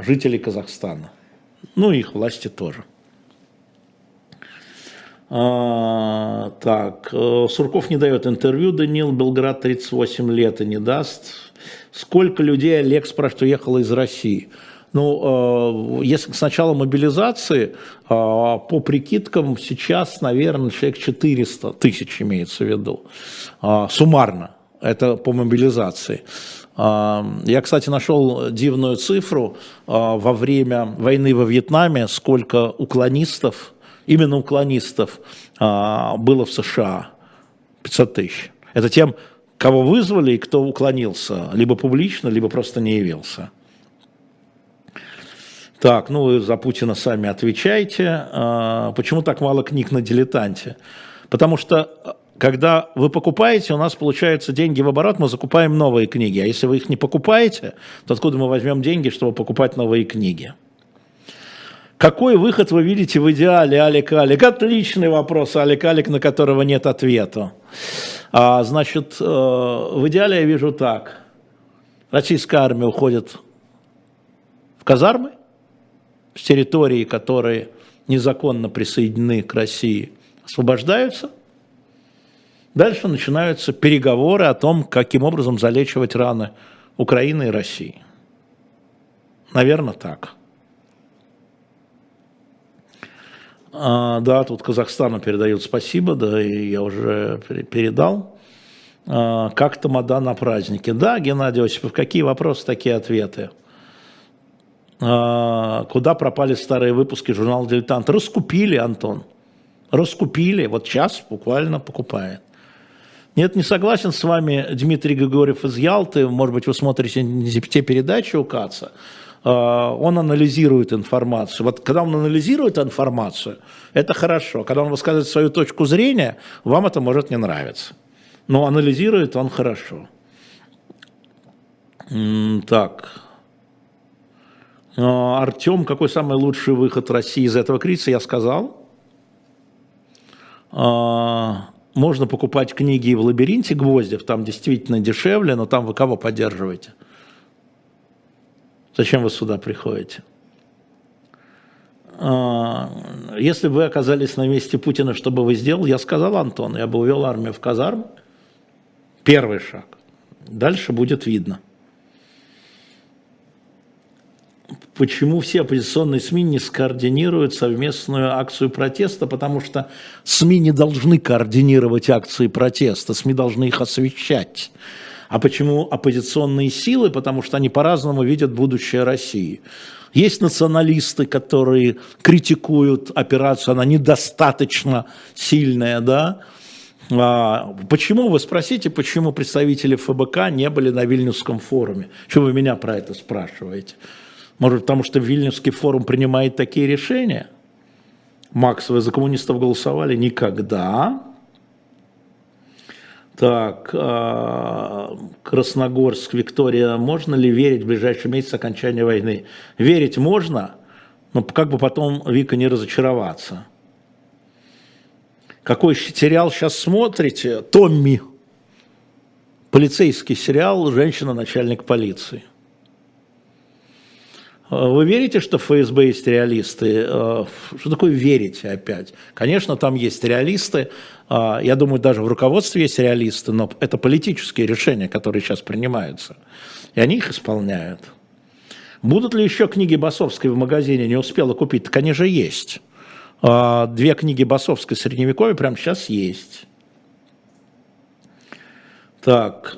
жителей Казахстана. Ну, их власти тоже. А, так, э, Сурков не дает интервью, Данил, Белград 38 лет и не даст. Сколько людей, Олег спрашивает, уехало из России? Ну, э, если с начала мобилизации, э, по прикидкам, сейчас, наверное, человек 400 тысяч имеется в виду, суммарно, это по мобилизации. Я, кстати, нашел дивную цифру во время войны во Вьетнаме, сколько уклонистов именно уклонистов было в США 500 тысяч. Это тем, кого вызвали и кто уклонился, либо публично, либо просто не явился. Так, ну вы за Путина сами отвечайте. А, почему так мало книг на дилетанте? Потому что когда вы покупаете, у нас получаются деньги в оборот, мы закупаем новые книги. А если вы их не покупаете, то откуда мы возьмем деньги, чтобы покупать новые книги? Какой выход вы видите в идеале, Алик Алик? Отличный вопрос, Алик Алик, на которого нет ответа. А, значит, э, в идеале я вижу так. Российская армия уходит в казармы, с территории, которые незаконно присоединены к России, освобождаются. Дальше начинаются переговоры о том, каким образом залечивать раны Украины и России. Наверное, так. А, да, тут Казахстану передают спасибо, да, и я уже передал. А, как тамада на празднике? Да, Геннадий Осипов, какие вопросы, такие ответы. А, куда пропали старые выпуски журнала «Дилетант»? Раскупили, Антон. Раскупили, вот сейчас буквально покупает. Нет, не согласен с вами Дмитрий Григорьев из Ялты. Может быть, вы смотрите те передачи у Каца. А, он анализирует информацию. Вот когда он анализирует информацию, это хорошо. Когда он высказывает свою точку зрения, вам это может не нравиться. Но анализирует он хорошо. Так. А, Артем, какой самый лучший выход России из этого кризиса, я сказал. А, можно покупать книги в лабиринте Гвоздев, там действительно дешевле, но там вы кого поддерживаете? Зачем вы сюда приходите? А, если бы вы оказались на месте Путина, что бы вы сделали? Я сказал Антон, я бы увел армию в казарм. Первый шаг. Дальше будет видно. Почему все оппозиционные СМИ не скоординируют совместную акцию протеста? Потому что СМИ не должны координировать акции протеста, СМИ должны их освещать. А почему оппозиционные силы? Потому что они по-разному видят будущее России. Есть националисты, которые критикуют операцию, она недостаточно сильная, да, а, почему, вы спросите, почему представители ФБК не были на Вильнюсском форуме? Чего вы меня про это спрашиваете? Может, потому что Вильнюсский форум принимает такие решения? Макс, вы за коммунистов голосовали? Никогда. Так, а, Красногорск, Виктория, можно ли верить в ближайший месяц окончания войны? Верить можно, но как бы потом Вика не разочароваться. Какой сериал сейчас смотрите? Томми. Полицейский сериал «Женщина-начальник полиции». А, вы верите, что в ФСБ есть реалисты? А, что такое верите опять? Конечно, там есть реалисты. А, я думаю, даже в руководстве есть реалисты, но это политические решения, которые сейчас принимаются. И они их исполняют. Будут ли еще книги Басовской в магазине? Не успела купить. Так они же есть. Две книги Басовской средневековья прямо сейчас есть. Так,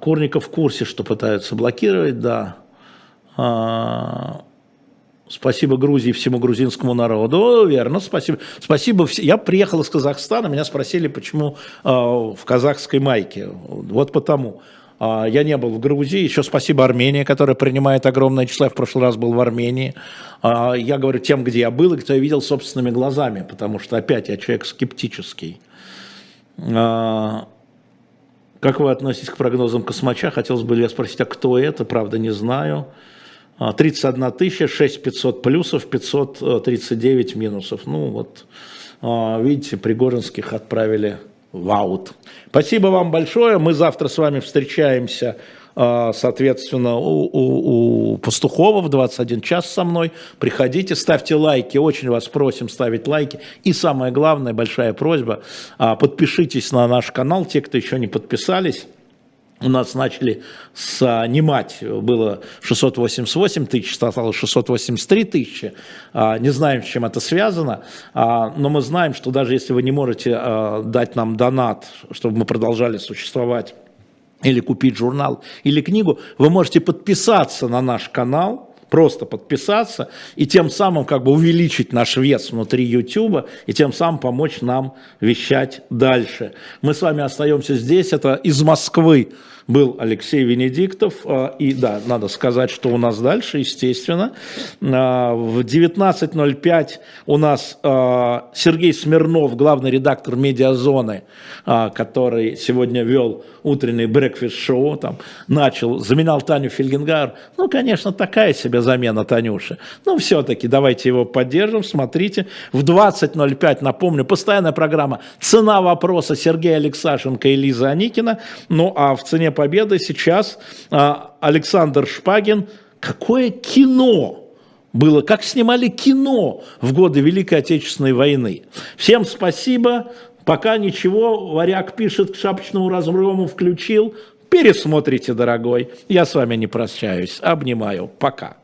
Курников в курсе, что пытаются блокировать, да. А, спасибо Грузии, всему грузинскому народу. Верно, спасибо. Спасибо. Я приехал из Казахстана, меня спросили, почему э, в казахской майке. Вот потому. Э, я не был в Грузии. Еще спасибо Армении, которая принимает огромное число. Я в прошлый раз был в Армении. Я говорю тем, где я был и кто я видел собственными глазами, потому что опять я человек скептический. Как вы относитесь к прогнозам Космача? Хотелось бы я спросить, а кто это? Правда, не знаю. 31 тысяча, 6500 плюсов, 539 минусов. Ну вот, а, видите, Пригожинских отправили Ваут. Спасибо вам большое. Мы завтра с вами встречаемся, а, соответственно, у, у, у Пастухова в 21 час со мной. Приходите, ставьте лайки. Очень вас просим ставить лайки. И самое главное, большая просьба, а, подпишитесь на наш канал, те, кто еще не подписались у нас начали снимать, было 688 тысяч, стало 683 тысячи. А, не знаем, с чем это связано, а, но мы знаем, что даже если вы не можете а, дать нам донат, чтобы мы продолжали существовать, или купить журнал или книгу, вы можете подписаться на наш канал – просто подписаться и тем самым как бы увеличить наш вес внутри YouTube и тем самым помочь нам вещать дальше. Мы с вами остаемся здесь, это из Москвы был Алексей Венедиктов. А, и да, надо сказать, что у нас дальше, естественно. А, в 19.05 у нас а, Сергей Смирнов, главный редактор «Медиазоны», который сегодня вел утренний брекфест-шоу, там, начал, заменял Таню Фельгенгар. Ну, конечно, такая себе замена Танюши. Но все-таки давайте его поддержим, смотрите. В 20.05, напомню, постоянная программа «Цена вопроса» Сергея Алексашенко и Лиза Аникина. Ну, а в «Цене победы» сейчас а, Александр Шпагин. Какое кино! было, как снимали кино в годы Великой Отечественной войны. Всем спасибо. Пока ничего, варяг пишет, к шапочному разгрому включил. Пересмотрите, дорогой. Я с вами не прощаюсь. Обнимаю. Пока.